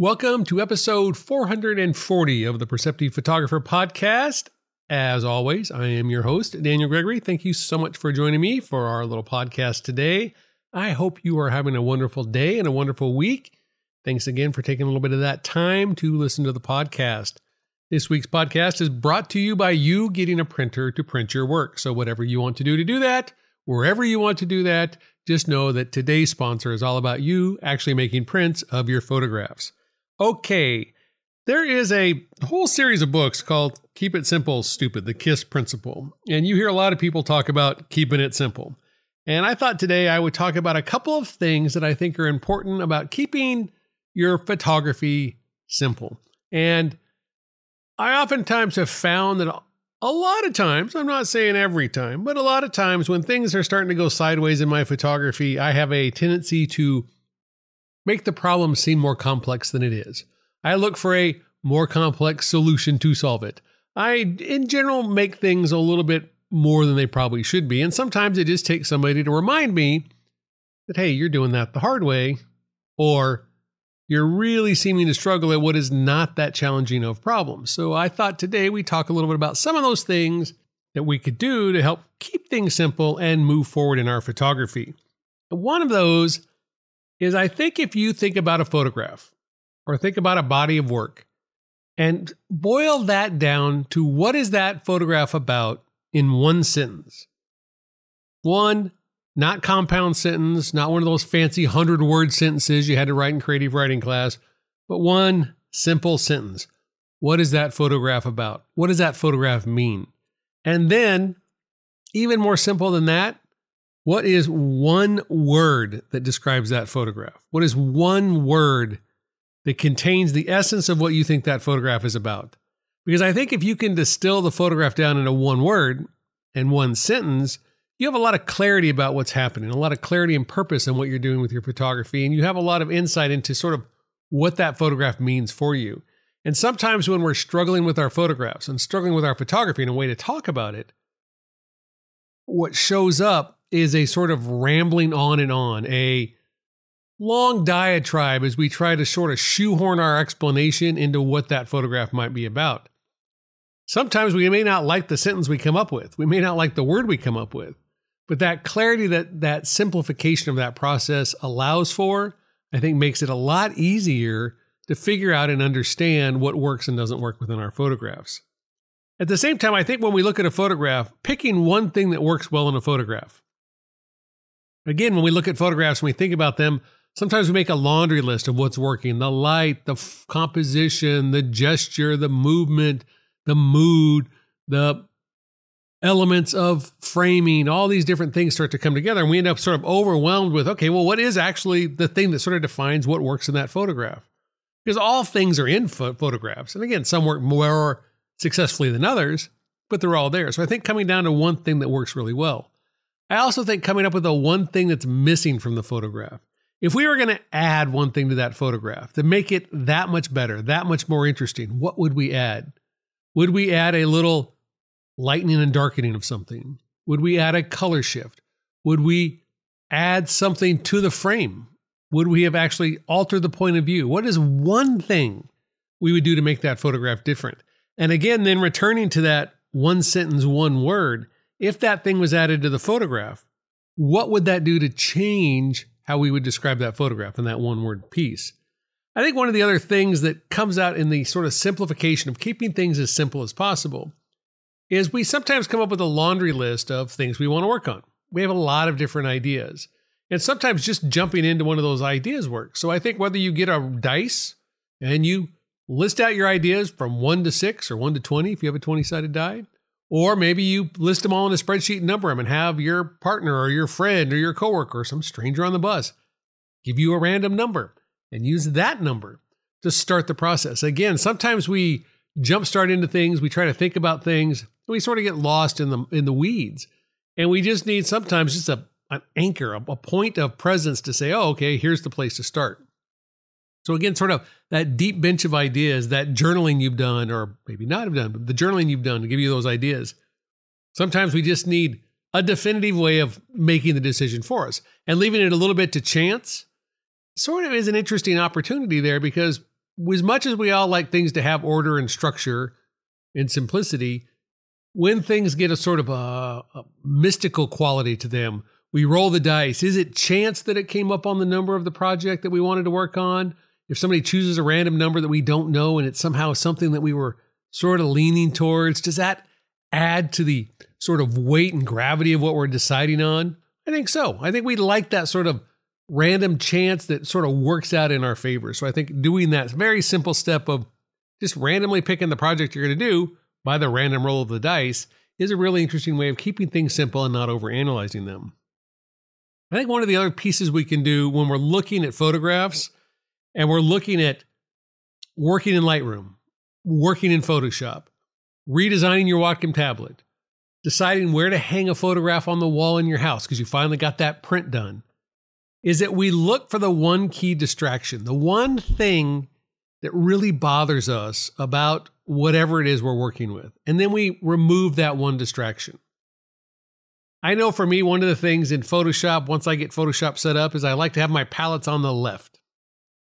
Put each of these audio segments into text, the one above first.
Welcome to episode 440 of the Perceptive Photographer Podcast. As always, I am your host, Daniel Gregory. Thank you so much for joining me for our little podcast today. I hope you are having a wonderful day and a wonderful week. Thanks again for taking a little bit of that time to listen to the podcast. This week's podcast is brought to you by you getting a printer to print your work. So, whatever you want to do to do that, wherever you want to do that, just know that today's sponsor is all about you actually making prints of your photographs. Okay, there is a whole series of books called Keep It Simple, Stupid, the KISS Principle. And you hear a lot of people talk about keeping it simple. And I thought today I would talk about a couple of things that I think are important about keeping your photography simple. And I oftentimes have found that a lot of times, I'm not saying every time, but a lot of times when things are starting to go sideways in my photography, I have a tendency to make the problem seem more complex than it is. I look for a more complex solution to solve it. I, in general, make things a little bit more than they probably should be. And sometimes it just takes somebody to remind me that, hey, you're doing that the hard way, or you're really seeming to struggle at what is not that challenging of problems. So I thought today we talk a little bit about some of those things that we could do to help keep things simple and move forward in our photography. One of those is I think if you think about a photograph or think about a body of work and boil that down to what is that photograph about in one sentence. One, not compound sentence, not one of those fancy 100 word sentences you had to write in creative writing class, but one simple sentence. What is that photograph about? What does that photograph mean? And then, even more simple than that, what is one word that describes that photograph? What is one word that contains the essence of what you think that photograph is about? Because I think if you can distill the photograph down into one word and one sentence, you have a lot of clarity about what's happening, a lot of clarity and purpose in what you're doing with your photography, and you have a lot of insight into sort of what that photograph means for you. And sometimes when we're struggling with our photographs and struggling with our photography in a way to talk about it, what shows up is a sort of rambling on and on, a long diatribe as we try to sort of shoehorn our explanation into what that photograph might be about. Sometimes we may not like the sentence we come up with. We may not like the word we come up with. But that clarity that that simplification of that process allows for, I think makes it a lot easier to figure out and understand what works and doesn't work within our photographs. At the same time, I think when we look at a photograph, picking one thing that works well in a photograph Again, when we look at photographs and we think about them, sometimes we make a laundry list of what's working the light, the f- composition, the gesture, the movement, the mood, the elements of framing, all these different things start to come together. And we end up sort of overwhelmed with, okay, well, what is actually the thing that sort of defines what works in that photograph? Because all things are in ph- photographs. And again, some work more successfully than others, but they're all there. So I think coming down to one thing that works really well. I also think coming up with the one thing that's missing from the photograph. If we were going to add one thing to that photograph to make it that much better, that much more interesting, what would we add? Would we add a little lightening and darkening of something? Would we add a color shift? Would we add something to the frame? Would we have actually altered the point of view? What is one thing we would do to make that photograph different? And again, then returning to that one sentence, one word, if that thing was added to the photograph, what would that do to change how we would describe that photograph in that one word piece? I think one of the other things that comes out in the sort of simplification of keeping things as simple as possible is we sometimes come up with a laundry list of things we want to work on. We have a lot of different ideas. And sometimes just jumping into one of those ideas works. So I think whether you get a dice and you list out your ideas from one to six or one to 20, if you have a 20 sided die, or maybe you list them all in a spreadsheet and number them and have your partner or your friend or your coworker or some stranger on the bus give you a random number and use that number to start the process. Again, sometimes we jumpstart into things, we try to think about things, and we sort of get lost in the in the weeds. And we just need sometimes just a an anchor, a, a point of presence to say, oh, okay, here's the place to start. So again, sort of that deep bench of ideas, that journaling you've done, or maybe not have done, but the journaling you've done to give you those ideas. Sometimes we just need a definitive way of making the decision for us and leaving it a little bit to chance sort of is an interesting opportunity there because as much as we all like things to have order and structure and simplicity, when things get a sort of a, a, mystical quality to them, we roll the dice. Is it chance that it came up on the number of the project that we wanted to work on? If somebody chooses a random number that we don't know and it's somehow something that we were sort of leaning towards, does that add to the sort of weight and gravity of what we're deciding on? I think so. I think we like that sort of random chance that sort of works out in our favor. So I think doing that very simple step of just randomly picking the project you're going to do by the random roll of the dice is a really interesting way of keeping things simple and not over analyzing them. I think one of the other pieces we can do when we're looking at photographs and we're looking at working in Lightroom, working in Photoshop, redesigning your Wacom tablet, deciding where to hang a photograph on the wall in your house because you finally got that print done, is that we look for the one key distraction, the one thing that really bothers us about whatever it is we're working with. And then we remove that one distraction. I know for me, one of the things in Photoshop, once I get Photoshop set up, is I like to have my palettes on the left.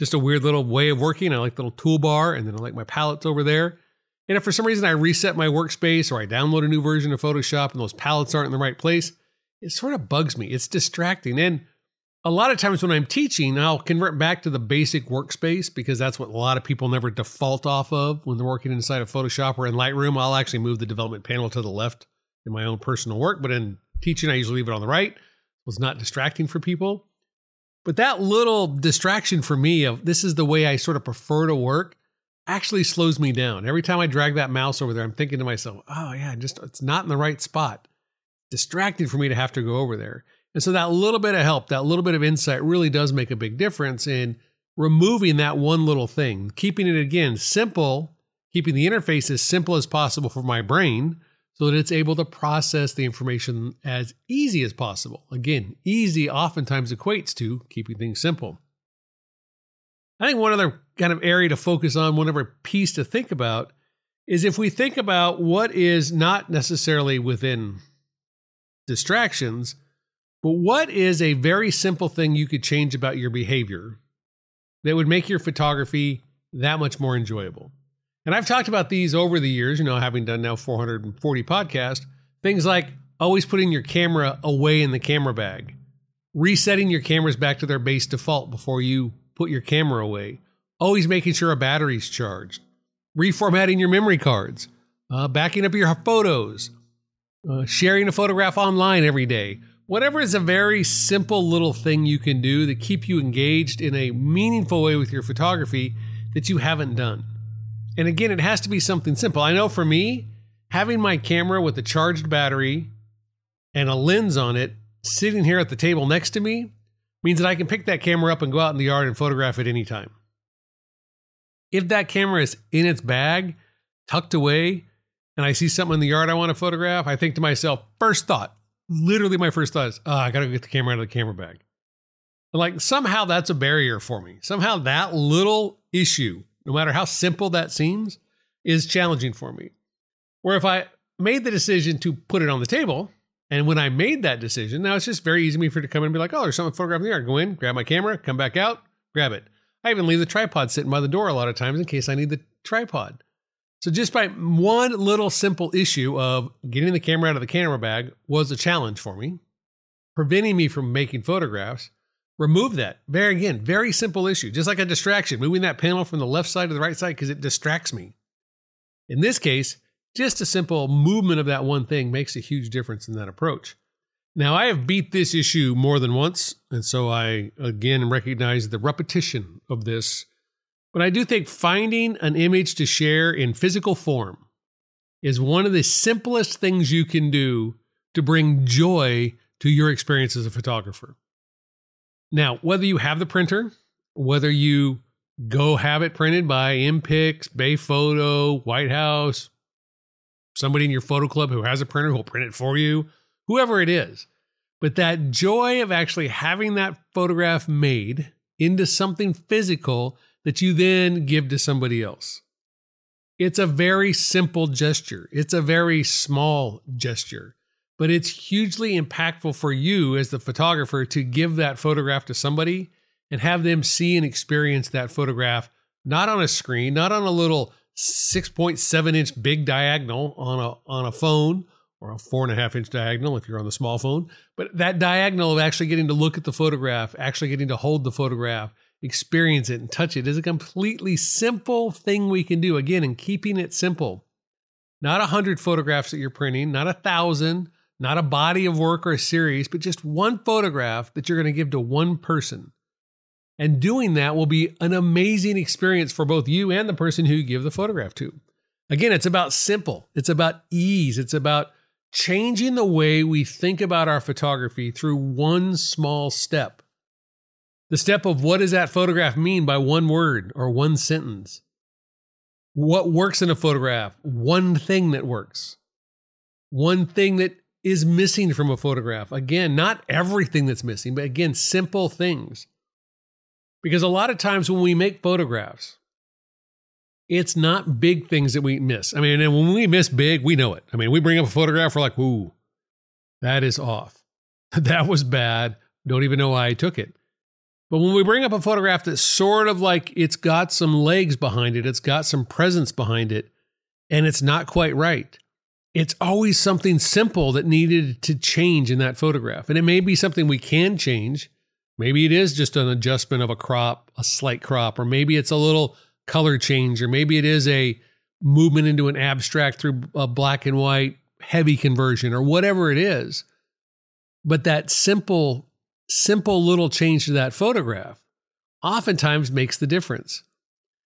Just a weird little way of working. I like the little toolbar, and then I like my palettes over there. And if for some reason I reset my workspace or I download a new version of Photoshop and those palettes aren't in the right place, it sort of bugs me. It's distracting. And a lot of times when I'm teaching, I'll convert back to the basic workspace because that's what a lot of people never default off of when they're working inside of Photoshop or in Lightroom. I'll actually move the development panel to the left in my own personal work, but in teaching, I usually leave it on the right. It was not distracting for people. But that little distraction for me of this is the way I sort of prefer to work actually slows me down. Every time I drag that mouse over there, I'm thinking to myself, oh yeah, just it's not in the right spot. Distracting for me to have to go over there. And so that little bit of help, that little bit of insight really does make a big difference in removing that one little thing, keeping it again simple, keeping the interface as simple as possible for my brain so that it's able to process the information as easy as possible. Again, easy oftentimes equates to keeping things simple. I think one other kind of area to focus on, one other piece to think about, is if we think about what is not necessarily within distractions, but what is a very simple thing you could change about your behavior that would make your photography that much more enjoyable? And I've talked about these over the years, you know, having done now 440 podcasts, things like always putting your camera away in the camera bag, resetting your cameras back to their base default before you put your camera away, always making sure a battery's charged, reformatting your memory cards, uh, backing up your photos, uh, sharing a photograph online every day, Whatever is a very simple little thing you can do to keep you engaged in a meaningful way with your photography that you haven't done. And again, it has to be something simple. I know for me, having my camera with a charged battery and a lens on it sitting here at the table next to me means that I can pick that camera up and go out in the yard and photograph it anytime. If that camera is in its bag, tucked away, and I see something in the yard I want to photograph, I think to myself, first thought, literally my first thought is, oh, I gotta get the camera out of the camera bag. And like somehow that's a barrier for me. Somehow that little issue, no matter how simple that seems, is challenging for me. Where if I made the decision to put it on the table, and when I made that decision, now it's just very easy for me to come in and be like, oh, there's something photographing in the yard. Go in, grab my camera, come back out, grab it. I even leave the tripod sitting by the door a lot of times in case I need the tripod. So just by one little simple issue of getting the camera out of the camera bag was a challenge for me, preventing me from making photographs. Remove that. Very again, very simple issue. Just like a distraction, moving that panel from the left side to the right side because it distracts me. In this case, just a simple movement of that one thing makes a huge difference in that approach. Now, I have beat this issue more than once, and so I again recognize the repetition of this but I do think finding an image to share in physical form is one of the simplest things you can do to bring joy to your experience as a photographer. Now, whether you have the printer, whether you go have it printed by MPix, Bay Photo, White House, somebody in your photo club who has a printer who'll print it for you, whoever it is. But that joy of actually having that photograph made into something physical that you then give to somebody else. It's a very simple gesture. It's a very small gesture, but it's hugely impactful for you as the photographer to give that photograph to somebody and have them see and experience that photograph not on a screen, not on a little 6.7 inch big diagonal on a on a phone or a four and a half inch diagonal if you're on the small phone. But that diagonal of actually getting to look at the photograph, actually getting to hold the photograph, experience it, and touch it is a completely simple thing we can do. Again, in keeping it simple. Not a hundred photographs that you're printing, not a thousand, not a body of work or a series, but just one photograph that you're going to give to one person. And doing that will be an amazing experience for both you and the person who you give the photograph to. Again, it's about simple, it's about ease, it's about changing the way we think about our photography through one small step. The step of what does that photograph mean by one word or one sentence? What works in a photograph? One thing that works. One thing that is missing from a photograph. Again, not everything that's missing, but again, simple things. Because a lot of times when we make photographs, it's not big things that we miss. I mean, and when we miss big, we know it. I mean, we bring up a photograph, we're like, ooh, that is off. that was bad. Don't even know why I took it. But when we bring up a photograph that's sort of like it's got some legs behind it, it's got some presence behind it, and it's not quite right, it's always something simple that needed to change in that photograph. And it may be something we can change. Maybe it is just an adjustment of a crop, a slight crop, or maybe it's a little color change, or maybe it is a movement into an abstract through a black and white heavy conversion, or whatever it is. But that simple, simple little change to that photograph oftentimes makes the difference.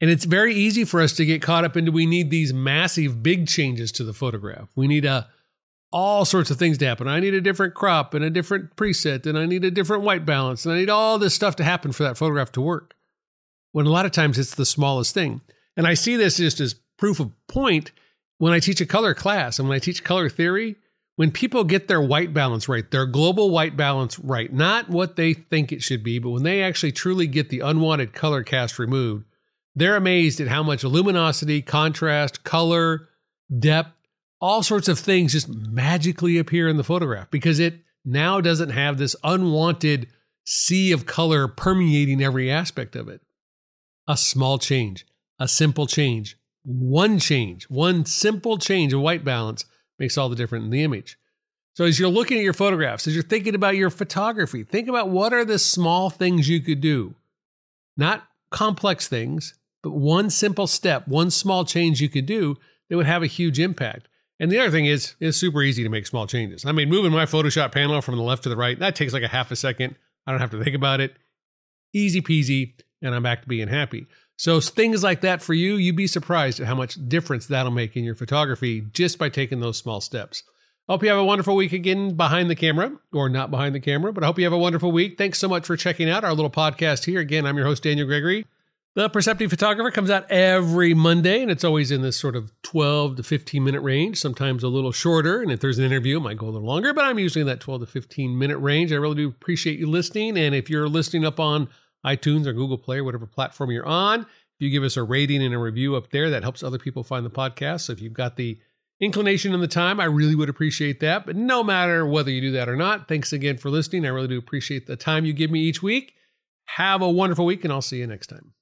And it's very easy for us to get caught up into we need these massive big changes to the photograph. We need a all sorts of things to happen. I need a different crop and a different preset and I need a different white balance and I need all this stuff to happen for that photograph to work. When a lot of times it's the smallest thing. And I see this just as proof of point when I teach a color class and when I teach color theory, when people get their white balance right, their global white balance right, not what they think it should be, but when they actually truly get the unwanted color cast removed, they're amazed at how much luminosity, contrast, color, depth, all sorts of things just magically appear in the photograph because it now doesn't have this unwanted sea of color permeating every aspect of it. A small change, a simple change, one change, one simple change of white balance makes all the difference in the image. So as you're looking at your photographs, as you're thinking about your photography, think about what are the small things you could do. Not complex things, but one simple step, one small change you could do that would have a huge impact. And the other thing is, it's super easy to make small changes. I mean, moving my Photoshop panel from the left to the right, that takes like a half a second. I don't have to think about it. Easy peasy, and I'm back to being happy. So things like that for you, you'd be surprised at how much difference that'll make in your photography just by taking those small steps. I hope you have a wonderful week again behind the camera, or not behind the camera, but I hope you have a wonderful week. Thanks so much for checking out our little podcast here. Again, I'm your host, Daniel Gregory. The Perceptive Photographer comes out every Monday, and it's always in this sort of 12 to 15 minute range, sometimes a little shorter. And if there's an interview, it might go a little longer, but I'm usually in that 12 to 15 minute range. I really do appreciate you listening. And if you're listening up on iTunes or Google Play or whatever platform you're on, if you give us a rating and a review up there, that helps other people find the podcast. So if you've got the inclination and the time, I really would appreciate that. But no matter whether you do that or not, thanks again for listening. I really do appreciate the time you give me each week. Have a wonderful week, and I'll see you next time.